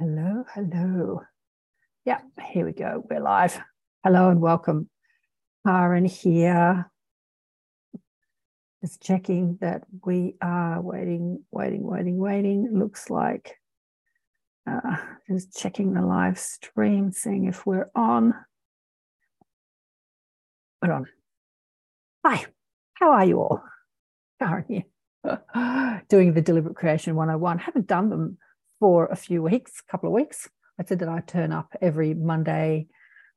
Hello, hello. Yeah, here we go. We're live. Hello and welcome. Karen here. Just checking that we are waiting, waiting, waiting, waiting. Looks like uh, just checking the live stream, seeing if we're on. We're on. Hi, how are you all? Karen here. Doing the Deliberate Creation 101. Haven't done them for a few weeks, a couple of weeks. I said that I turn up every Monday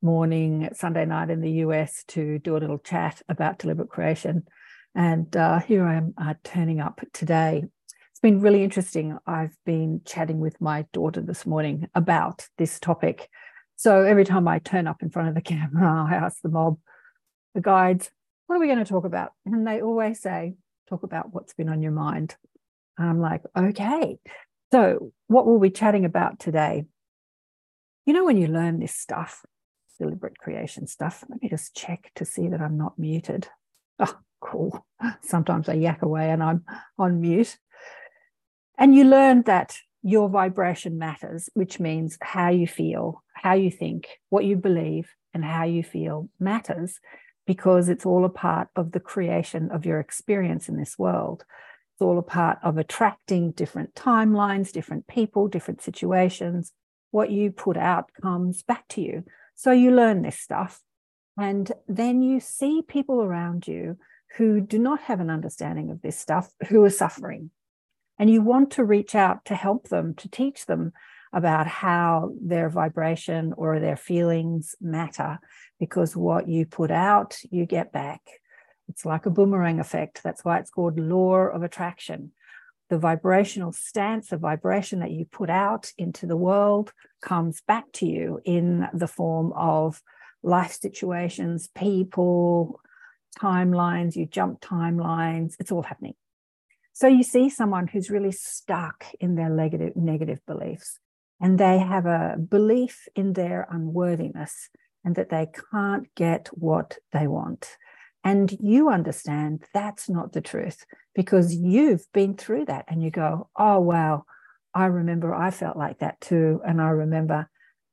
morning, Sunday night in the US to do a little chat about deliberate creation. And uh, here I am uh, turning up today. It's been really interesting. I've been chatting with my daughter this morning about this topic. So every time I turn up in front of the camera, I ask the mob, the guides, what are we going to talk about? And they always say, talk about what's been on your mind. And I'm like, okay. So, what we'll be chatting about today, you know, when you learn this stuff, deliberate creation stuff, let me just check to see that I'm not muted. Oh, cool. Sometimes I yak away and I'm on mute. And you learn that your vibration matters, which means how you feel, how you think, what you believe, and how you feel matters because it's all a part of the creation of your experience in this world all a part of attracting different timelines, different people, different situations. What you put out comes back to you. So you learn this stuff. And then you see people around you who do not have an understanding of this stuff, who are suffering. And you want to reach out to help them, to teach them about how their vibration or their feelings matter, because what you put out, you get back. It's like a boomerang effect. That's why it's called law of attraction. The vibrational stance, the vibration that you put out into the world comes back to you in the form of life situations, people, timelines. You jump timelines, it's all happening. So you see someone who's really stuck in their negative, negative beliefs, and they have a belief in their unworthiness and that they can't get what they want. And you understand that's not the truth because you've been through that and you go, oh, wow, I remember I felt like that too. And I remember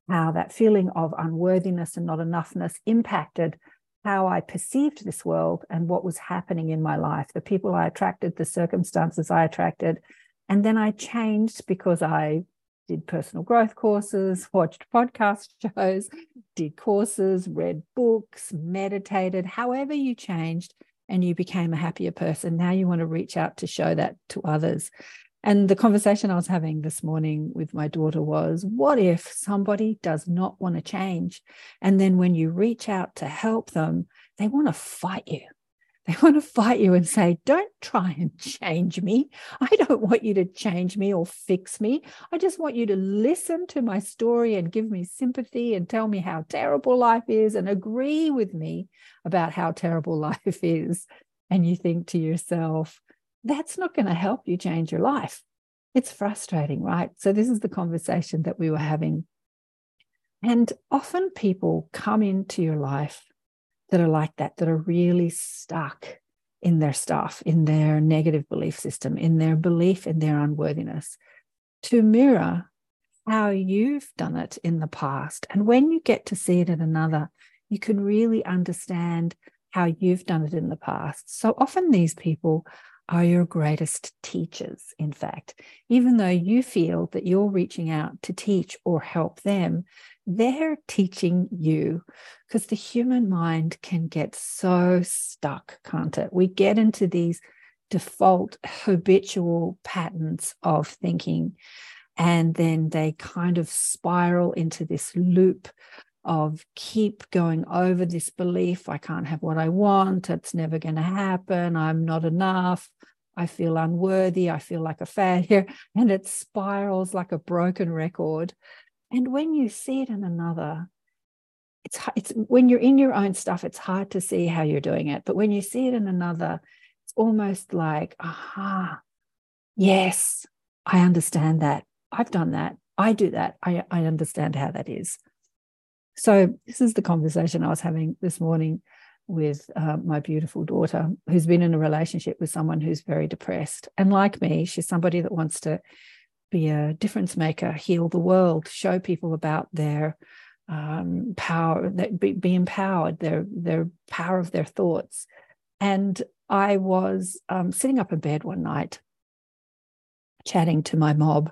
how that feeling of unworthiness and not enoughness impacted how I perceived this world and what was happening in my life, the people I attracted, the circumstances I attracted. And then I changed because I did personal growth courses, watched podcast shows, did courses, read books, meditated, however you changed and you became a happier person. Now you want to reach out to show that to others. And the conversation I was having this morning with my daughter was what if somebody does not want to change? And then when you reach out to help them, they want to fight you. They want to fight you and say, Don't try and change me. I don't want you to change me or fix me. I just want you to listen to my story and give me sympathy and tell me how terrible life is and agree with me about how terrible life is. And you think to yourself, That's not going to help you change your life. It's frustrating, right? So, this is the conversation that we were having. And often people come into your life that are like that, that are really stuck in their stuff, in their negative belief system, in their belief in their unworthiness, to mirror how you've done it in the past. And when you get to see it in another, you can really understand how you've done it in the past. So often these people are your greatest teachers, in fact. Even though you feel that you're reaching out to teach or help them, they're teaching you because the human mind can get so stuck, can't it? We get into these default habitual patterns of thinking, and then they kind of spiral into this loop of keep going over this belief I can't have what I want, it's never going to happen, I'm not enough. I feel unworthy. I feel like a failure. And it spirals like a broken record. And when you see it in another, it's it's when you're in your own stuff, it's hard to see how you're doing it. But when you see it in another, it's almost like, aha, yes, I understand that. I've done that. I do that. I, I understand how that is. So this is the conversation I was having this morning with uh, my beautiful daughter, who's been in a relationship with someone who's very depressed. And like me, she's somebody that wants to be a difference maker, heal the world, show people about their um, power, that be, be, empowered, their their power of their thoughts. And I was um, sitting up in bed one night, chatting to my mob,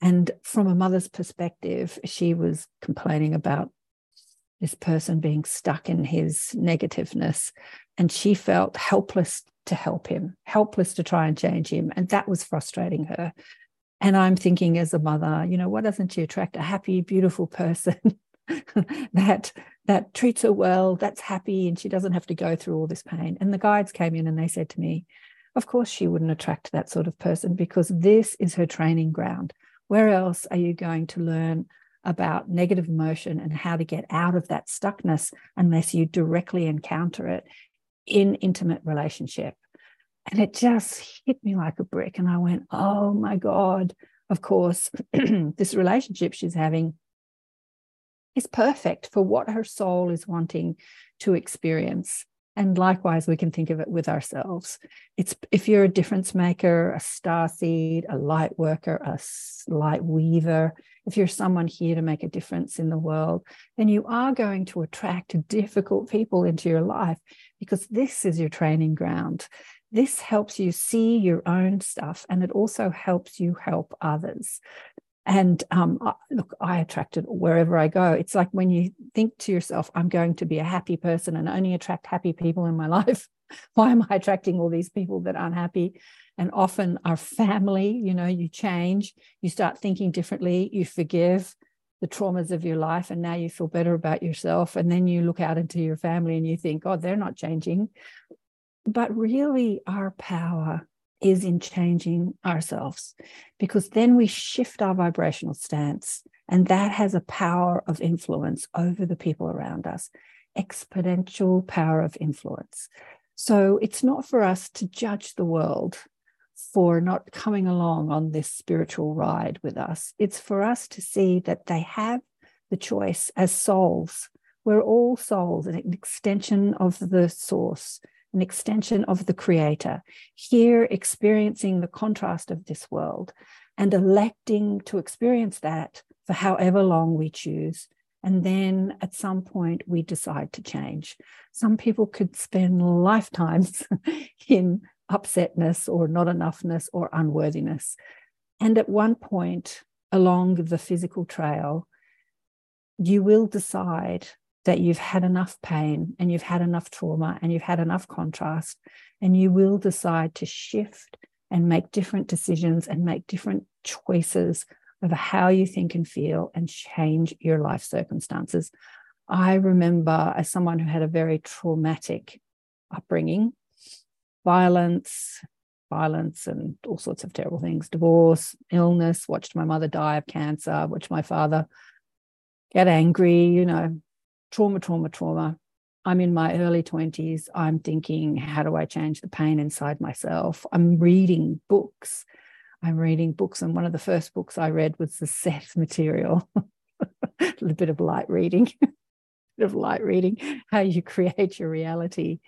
and from a mother's perspective, she was complaining about this person being stuck in his negativeness, and she felt helpless to help him, helpless to try and change him, and that was frustrating her. And I'm thinking, as a mother, you know, why doesn't she attract a happy, beautiful person that that treats her well, that's happy, and she doesn't have to go through all this pain. And the guides came in and they said to me, Of course, she wouldn't attract that sort of person because this is her training ground. Where else are you going to learn about negative emotion and how to get out of that stuckness unless you directly encounter it in intimate relationship? And it just hit me like a brick. And I went, Oh my God, of course, this relationship she's having is perfect for what her soul is wanting to experience. And likewise, we can think of it with ourselves. It's if you're a difference maker, a star seed, a light worker, a light weaver, if you're someone here to make a difference in the world, then you are going to attract difficult people into your life because this is your training ground. This helps you see your own stuff and it also helps you help others. And um, look, I attract it wherever I go. It's like when you think to yourself, I'm going to be a happy person and only attract happy people in my life. Why am I attracting all these people that aren't happy? And often our family, you know, you change, you start thinking differently, you forgive the traumas of your life, and now you feel better about yourself. And then you look out into your family and you think, oh, they're not changing. But really, our power is in changing ourselves because then we shift our vibrational stance and that has a power of influence over the people around us exponential power of influence. So it's not for us to judge the world for not coming along on this spiritual ride with us. It's for us to see that they have the choice as souls. We're all souls an extension of the source an extension of the Creator, here experiencing the contrast of this world and electing to experience that for however long we choose. And then at some point, we decide to change. Some people could spend lifetimes in upsetness or not enoughness or unworthiness. And at one point along the physical trail, you will decide that you've had enough pain and you've had enough trauma and you've had enough contrast, and you will decide to shift and make different decisions and make different choices of how you think and feel and change your life circumstances. I remember as someone who had a very traumatic upbringing, violence, violence, and all sorts of terrible things, divorce, illness, watched my mother die of cancer, watched my father get angry, you know, trauma, trauma, trauma. I'm in my early 20s. I'm thinking, how do I change the pain inside myself? I'm reading books. I'm reading books. And one of the first books I read was the Seth material, a little bit of light reading, a bit of light reading, how you create your reality.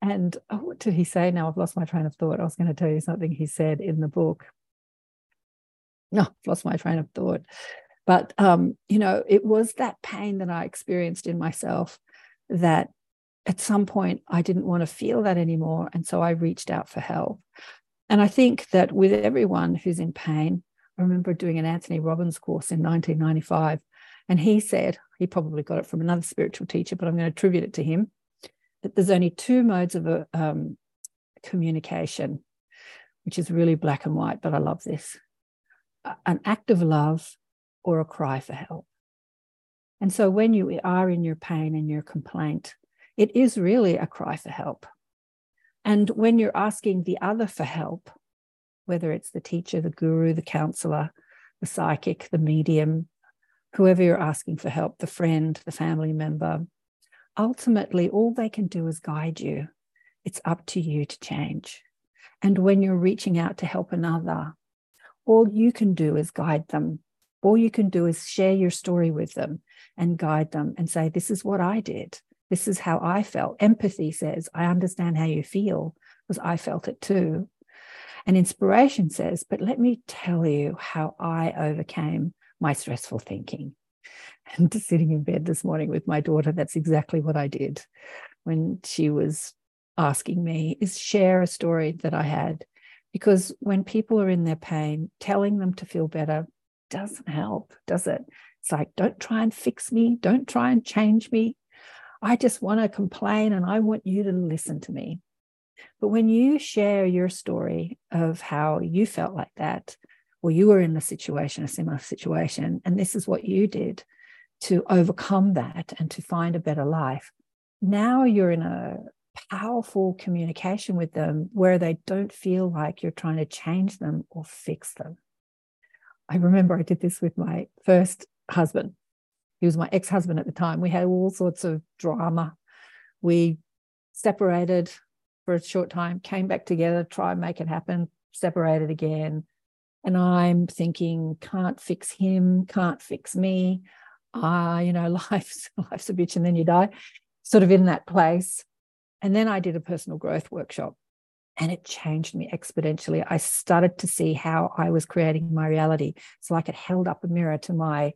And oh, what did he say? Now I've lost my train of thought. I was going to tell you something he said in the book. No, I've lost my train of thought. But, um, you know, it was that pain that I experienced in myself that at some point I didn't want to feel that anymore. And so I reached out for help. And I think that with everyone who's in pain, I remember doing an Anthony Robbins course in 1995. And he said, he probably got it from another spiritual teacher, but I'm going to attribute it to him that there's only two modes of a, um, communication, which is really black and white, but I love this an act of love or a cry for help. And so when you are in your pain and your complaint, it is really a cry for help. And when you're asking the other for help, whether it's the teacher, the guru, the counselor, the psychic, the medium, whoever you're asking for help, the friend, the family member, ultimately all they can do is guide you. It's up to you to change. And when you're reaching out to help another, all you can do is guide them all you can do is share your story with them and guide them and say, This is what I did. This is how I felt. Empathy says, I understand how you feel because I felt it too. And inspiration says, but let me tell you how I overcame my stressful thinking. And sitting in bed this morning with my daughter, that's exactly what I did when she was asking me, is share a story that I had. Because when people are in their pain, telling them to feel better doesn't help, does it? It's like, don't try and fix me, don't try and change me. I just want to complain and I want you to listen to me. But when you share your story of how you felt like that, or you were in a situation, a similar situation, and this is what you did to overcome that and to find a better life, now you're in a powerful communication with them where they don't feel like you're trying to change them or fix them. I remember I did this with my first husband. He was my ex husband at the time. We had all sorts of drama. We separated for a short time, came back together, try and make it happen, separated again. And I'm thinking, can't fix him, can't fix me. Ah, uh, you know, life's life's a bitch and then you die. Sort of in that place. And then I did a personal growth workshop and it changed me exponentially. I started to see how I was creating my reality. It's like it held up a mirror to my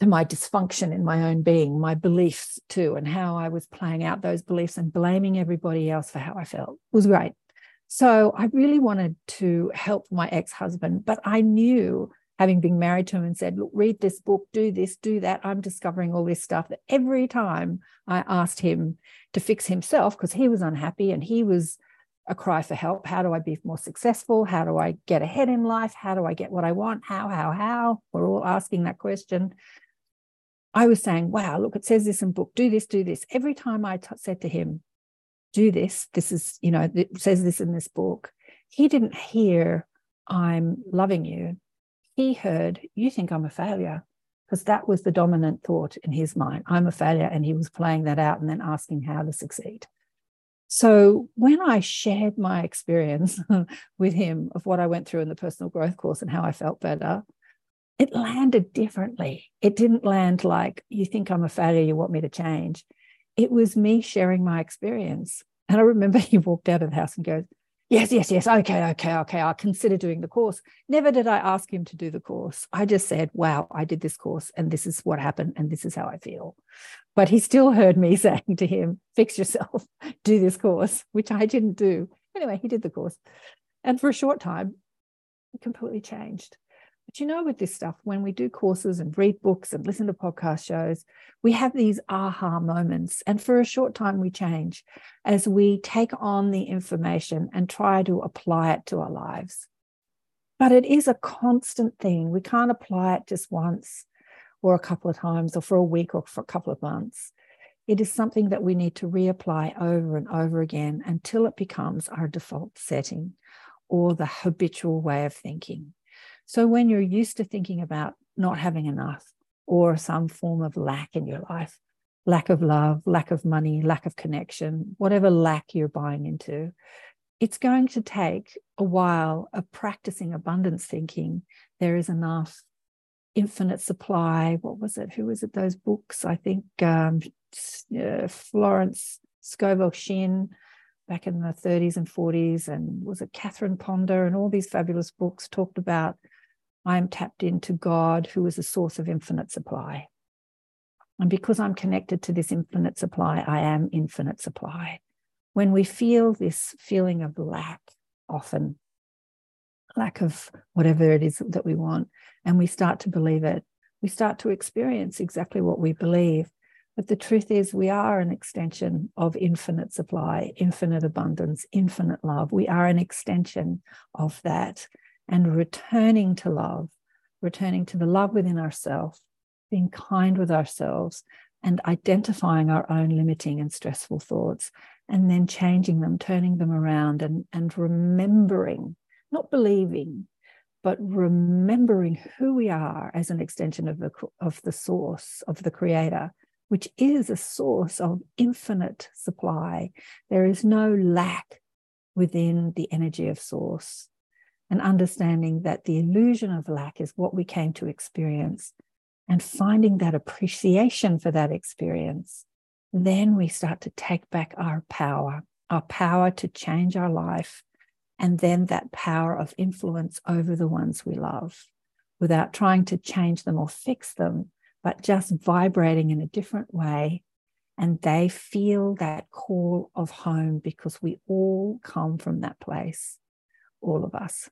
to my dysfunction in my own being, my beliefs too, and how I was playing out those beliefs and blaming everybody else for how I felt. It was great. So I really wanted to help my ex-husband, but I knew having been married to him and said, look, read this book, do this, do that. I'm discovering all this stuff that every time I asked him to fix himself because he was unhappy and he was a cry for help. How do I be more successful? How do I get ahead in life? How do I get what I want? How, how, how? We're all asking that question. I was saying, wow, look, it says this in book, do this, do this. Every time I t- said to him, do this, this is, you know, it says this in this book, he didn't hear, I'm loving you. He heard, you think I'm a failure. Because that was the dominant thought in his mind. I'm a failure. And he was playing that out and then asking how to succeed. So when I shared my experience with him of what I went through in the personal growth course and how I felt better, it landed differently. It didn't land like, you think I'm a failure, you want me to change. It was me sharing my experience. And I remember he walked out of the house and goes, Yes, yes, yes. Okay, okay, okay. I'll consider doing the course. Never did I ask him to do the course. I just said, Wow, I did this course and this is what happened and this is how I feel. But he still heard me saying to him, Fix yourself, do this course, which I didn't do. Anyway, he did the course. And for a short time, it completely changed. But you know, with this stuff, when we do courses and read books and listen to podcast shows, we have these aha moments. And for a short time, we change as we take on the information and try to apply it to our lives. But it is a constant thing. We can't apply it just once or a couple of times or for a week or for a couple of months. It is something that we need to reapply over and over again until it becomes our default setting or the habitual way of thinking. So when you're used to thinking about not having enough or some form of lack in your life, lack of love, lack of money, lack of connection, whatever lack you're buying into, it's going to take a while of practicing abundance thinking. There is enough infinite supply. What was it? Who was it? Those books, I think um, uh, Florence Scovel Shinn back in the 30s and 40s, and was it Catherine Ponder, and all these fabulous books talked about I am tapped into God, who is a source of infinite supply. And because I'm connected to this infinite supply, I am infinite supply. When we feel this feeling of lack, often lack of whatever it is that we want, and we start to believe it, we start to experience exactly what we believe. But the truth is, we are an extension of infinite supply, infinite abundance, infinite love. We are an extension of that and returning to love, returning to the love within ourselves, being kind with ourselves, and identifying our own limiting and stressful thoughts, and then changing them, turning them around, and, and remembering, not believing, but remembering who we are as an extension of the, of the source, of the creator, which is a source of infinite supply. There is no lack within the energy of source and understanding that the illusion of lack is what we came to experience and finding that appreciation for that experience, then we start to take back our power, our power to change our life and then that power of influence over the ones we love without trying to change them or fix them, but just vibrating in a different way. And they feel that call of home because we all come from that place, all of us.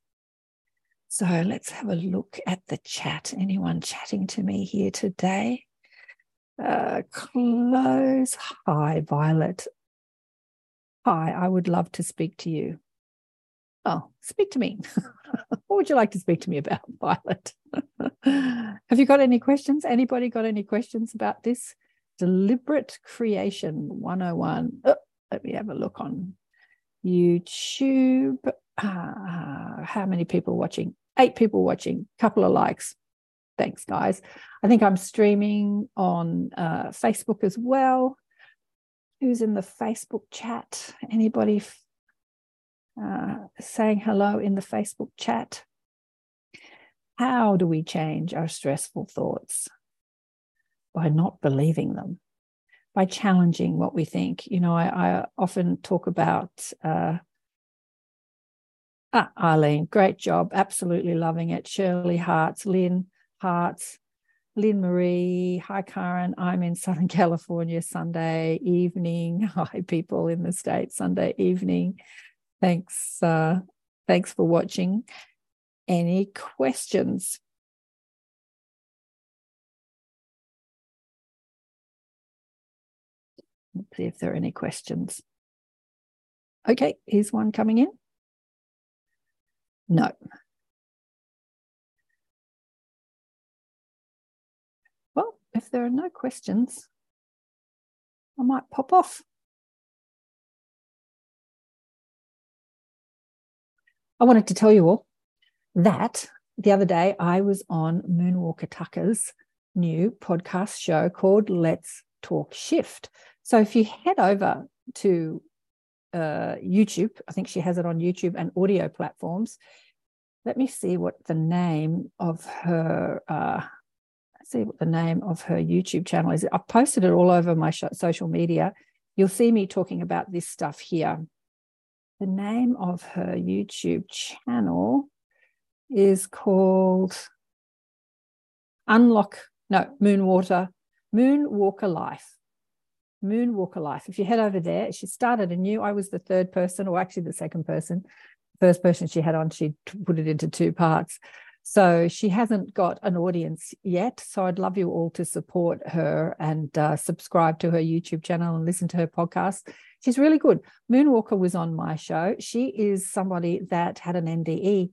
So let's have a look at the chat. Anyone chatting to me here today? Uh, close. Hi, Violet. Hi, I would love to speak to you. Oh, speak to me. what would you like to speak to me about, Violet? Have you got any questions? Anybody got any questions about this? Deliberate Creation 101. Oh, let me have a look on YouTube. Uh, how many people watching? Eight people watching, couple of likes. Thanks, guys. I think I'm streaming on uh, Facebook as well. Who's in the Facebook chat? Anybody uh, saying hello in the Facebook chat. How do we change our stressful thoughts? By not believing them, by challenging what we think. You know, I, I often talk about uh, ah, Arlene, great job, absolutely loving it. Shirley Hearts, Lynn Hearts, Lynn Marie, hi Karen. I'm in Southern California Sunday evening. Hi, people in the States, Sunday evening. Thanks. Uh, thanks for watching. Any questions? Let's see if there are any questions. Okay, here's one coming in. No. Well, if there are no questions, I might pop off. I wanted to tell you all that the other day I was on Moonwalker Tucker's new podcast show called Let's Talk Shift. So if you head over to uh, YouTube, I think she has it on YouTube and audio platforms. Let me see what the name of her. Uh, see what the name of her YouTube channel is. I've posted it all over my social media. You'll see me talking about this stuff here the name of her YouTube channel is called Unlock, no, Moonwater, Moonwalker Life. Moonwalker Life. If you head over there, she started a new, I was the third person, or actually the second person. First person she had on, she put it into two parts. So she hasn't got an audience yet. So I'd love you all to support her and uh, subscribe to her YouTube channel and listen to her podcast. She's really good. Moonwalker was on my show. She is somebody that had an NDE.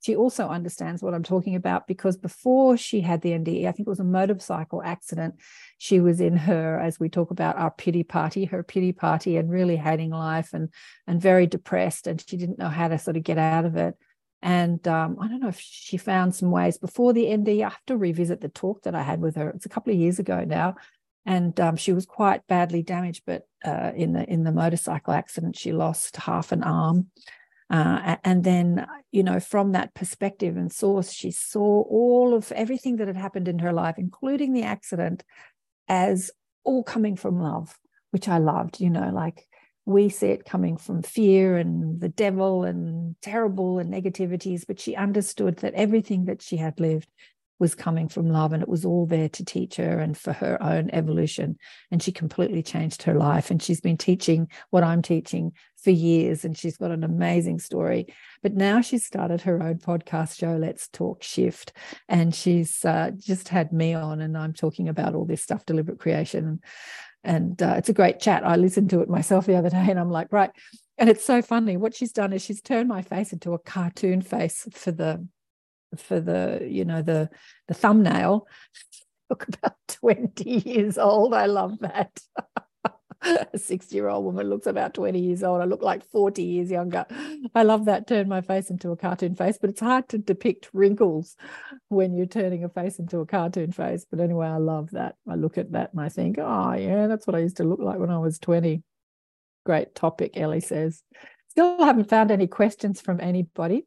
She also understands what I'm talking about because before she had the NDE, I think it was a motorcycle accident. She was in her, as we talk about our pity party, her pity party, and really hating life and and very depressed, and she didn't know how to sort of get out of it. And um, I don't know if she found some ways before the NDE. I have to revisit the talk that I had with her. It's a couple of years ago now, and um, she was quite badly damaged. But uh, in the in the motorcycle accident, she lost half an arm. Uh, and then, you know, from that perspective and source, she saw all of everything that had happened in her life, including the accident, as all coming from love, which I loved. You know, like we see it coming from fear and the devil and terrible and negativities, but she understood that everything that she had lived was coming from love and it was all there to teach her and for her own evolution. And she completely changed her life. And she's been teaching what I'm teaching for years and she's got an amazing story. But now she's started her own podcast show, Let's Talk Shift. And she's uh, just had me on and I'm talking about all this stuff, deliberate creation and uh, it's a great chat. I listened to it myself the other day, and I'm like, right. And it's so funny. What she's done is she's turned my face into a cartoon face for the for the you know the the thumbnail. Look about 20 years old. I love that. a 60 year old woman looks about 20 years old. I look like 40 years younger. I love that. Turn my face into a cartoon face, but it's hard to depict wrinkles when you're turning a face into a cartoon face. But anyway, I love that. I look at that and I think, oh, yeah, that's what I used to look like when I was 20. Great topic, Ellie says. Still haven't found any questions from anybody,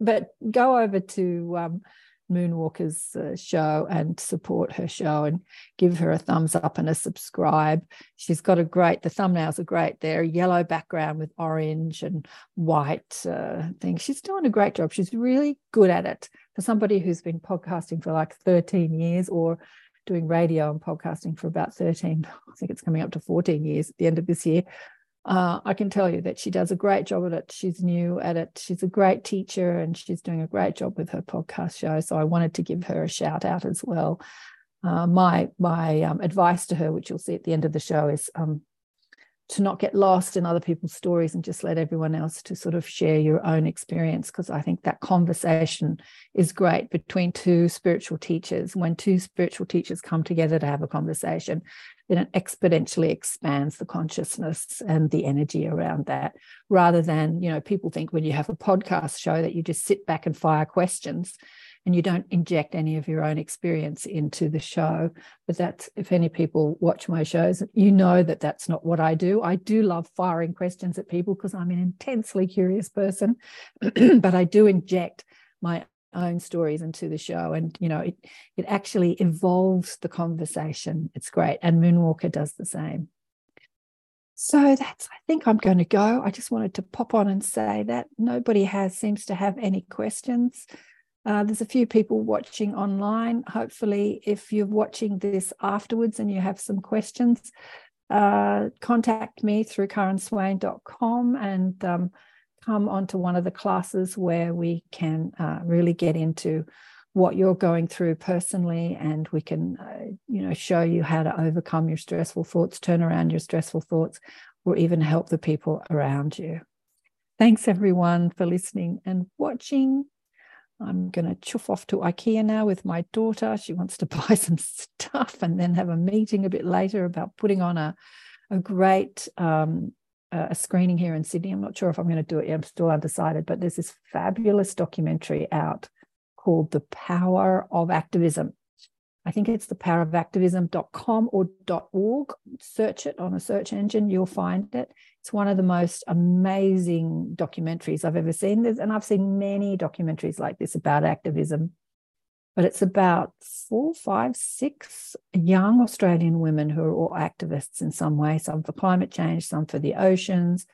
but go over to um, Moonwalker's uh, show and support her show and give her a thumbs up and a subscribe. She's got a great, the thumbnails are great. They're yellow background with orange and white uh. She's doing a great job. She's really good at it for somebody who's been podcasting for like 13 years or doing radio and podcasting for about 13, I think it's coming up to 14 years at the end of this year. Uh, I can tell you that she does a great job at it. She's new at it. She's a great teacher and she's doing a great job with her podcast show. So I wanted to give her a shout out as well. Uh, my my um, advice to her, which you'll see at the end of the show, is um, to not get lost in other people's stories and just let everyone else to sort of share your own experience because i think that conversation is great between two spiritual teachers when two spiritual teachers come together to have a conversation then it exponentially expands the consciousness and the energy around that rather than you know people think when you have a podcast show that you just sit back and fire questions and you don't inject any of your own experience into the show. But that's, if any people watch my shows, you know that that's not what I do. I do love firing questions at people because I'm an intensely curious person, but I do inject my own stories into the show and you know it it actually evolves the conversation. It's great and moonwalker does the same. So that's i think i'm going to go. I just wanted to pop on and say that nobody has seems to have any questions. Uh, there's a few people watching online. Hopefully, if you're watching this afterwards and you have some questions, uh, contact me through karenswain.com and um, come onto one of the classes where we can uh, really get into what you're going through personally and we can uh, you know show you how to overcome your stressful thoughts turn around your stressful thoughts or even help the people around you thanks everyone for listening and watching I'm going to chuff off to IKEA now with my daughter. She wants to buy some stuff and then have a meeting a bit later about putting on a, a great um, a screening here in Sydney. I'm not sure if I'm going to do it yet. I'm still undecided, but there's this fabulous documentary out called The Power of Activism. I think it's the powerofactivism.com or .org. Search it on a search engine, you'll find it. It's one of the most amazing documentaries I've ever seen. There's, and I've seen many documentaries like this about activism, but it's about four, five, six young Australian women who are all activists in some way, some for climate change, some for the oceans.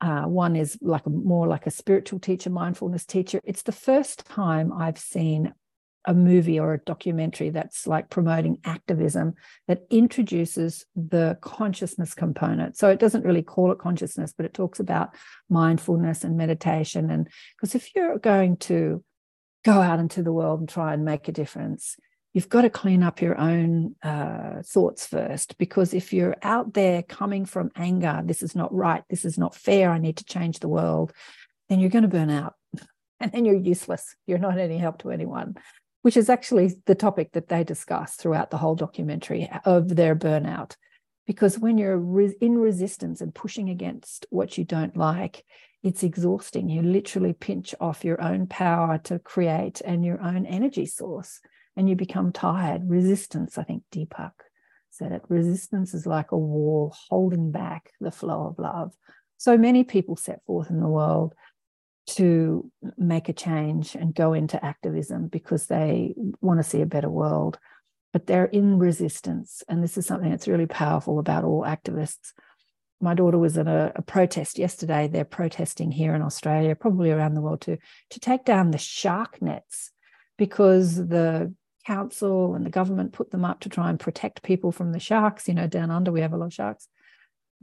Uh, one is like a, more like a spiritual teacher, mindfulness teacher. It's the first time I've seen a movie or a documentary that's like promoting activism that introduces the consciousness component. So it doesn't really call it consciousness, but it talks about mindfulness and meditation. And because if you're going to go out into the world and try and make a difference, you've got to clean up your own uh, thoughts first. Because if you're out there coming from anger, this is not right, this is not fair, I need to change the world, then you're going to burn out and then you're useless. You're not any help to anyone which is actually the topic that they discuss throughout the whole documentary of their burnout. Because when you're in resistance and pushing against what you don't like, it's exhausting. You literally pinch off your own power to create and your own energy source, and you become tired. Resistance, I think Deepak said it resistance is like a wall holding back the flow of love. So many people set forth in the world to make a change and go into activism because they want to see a better world. But they're in resistance. And this is something that's really powerful about all activists. My daughter was at a, a protest yesterday. They're protesting here in Australia, probably around the world too, to take down the shark nets because the council and the government put them up to try and protect people from the sharks. You know, down under we have a lot of sharks.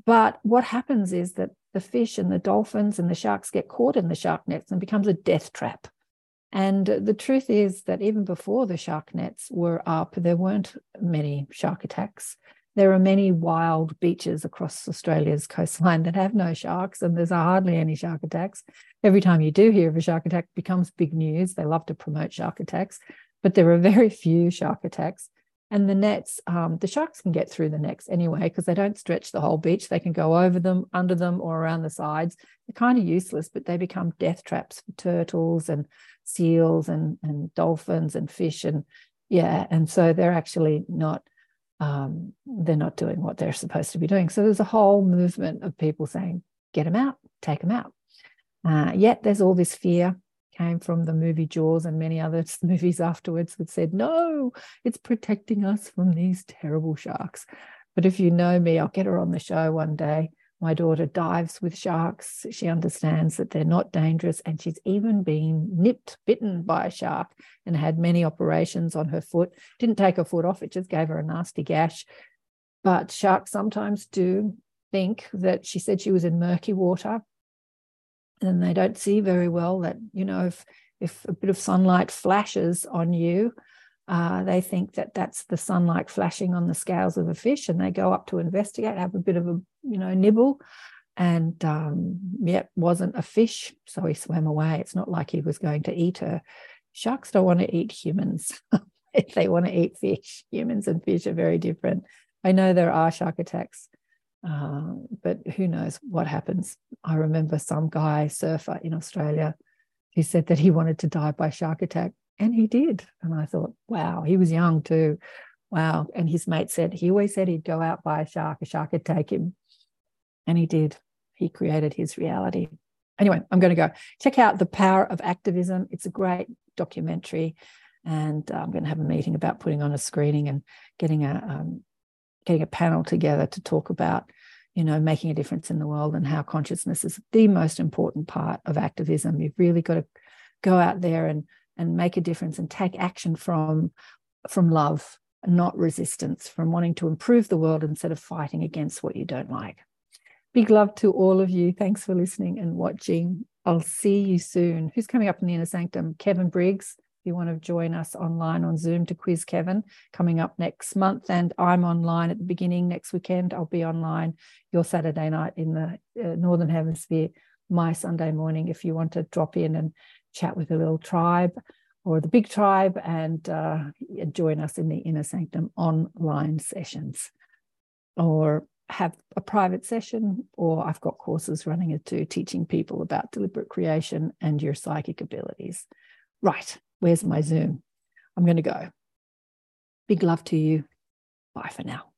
But what happens is that the fish and the dolphins and the sharks get caught in the shark nets and becomes a death trap. And the truth is that even before the shark nets were up, there weren't many shark attacks. There are many wild beaches across Australia's coastline that have no sharks, and there's hardly any shark attacks. Every time you do hear of a shark attack, becomes big news. They love to promote shark attacks, but there are very few shark attacks. And the nets, um, the sharks can get through the nets anyway because they don't stretch the whole beach. They can go over them, under them, or around the sides. They're kind of useless, but they become death traps for turtles and seals and, and dolphins and fish. And yeah, and so they're actually not um, they're not doing what they're supposed to be doing. So there's a whole movement of people saying, get them out, take them out. Uh, yet there's all this fear came from the movie Jaws and many other movies afterwards that said, no, it's protecting us from these terrible sharks. But if you know me, I'll get her on the show one day. My daughter dives with sharks. She understands that they're not dangerous. And she's even been nipped, bitten by a shark and had many operations on her foot. Didn't take her foot off, it just gave her a nasty gash. But sharks sometimes do think that she said she was in murky water and they don't see very well that, you know, if, if a bit of sunlight flashes on you, uh, they think that that's the sunlight flashing on the scales of a fish, and they go up to investigate, have a bit of a you know nibble, and um, yet wasn't a fish, so he swam away. It's not like he was going to eat her. Sharks don't want to eat humans; If they want to eat fish. Humans and fish are very different. I know there are shark attacks, uh, but who knows what happens? I remember some guy surfer in Australia who said that he wanted to die by shark attack and he did. And I thought, wow, he was young too. Wow. And his mate said, he always said he'd go out by a shark, a shark would take him. And he did. He created his reality. Anyway, I'm going to go check out The Power of Activism. It's a great documentary. And uh, I'm going to have a meeting about putting on a screening and getting a um, getting a panel together to talk about you know making a difference in the world and how consciousness is the most important part of activism you've really got to go out there and and make a difference and take action from from love not resistance from wanting to improve the world instead of fighting against what you don't like. Big love to all of you. Thanks for listening and watching. I'll see you soon. Who's coming up in the inner sanctum? Kevin briggs. If you want to join us online on zoom to quiz kevin coming up next month. And i'm online at the beginning next weekend. I'll be online your saturday night in the uh, northern hemisphere my sunday morning if you want to drop in and chat with a little tribe or the big tribe and uh, join us in the inner sanctum online sessions. Or have a private session or i've got courses running it too teaching people about deliberate creation and your psychic abilities. Right where's my zoom? I'm going to go. Big love to you. Bye for now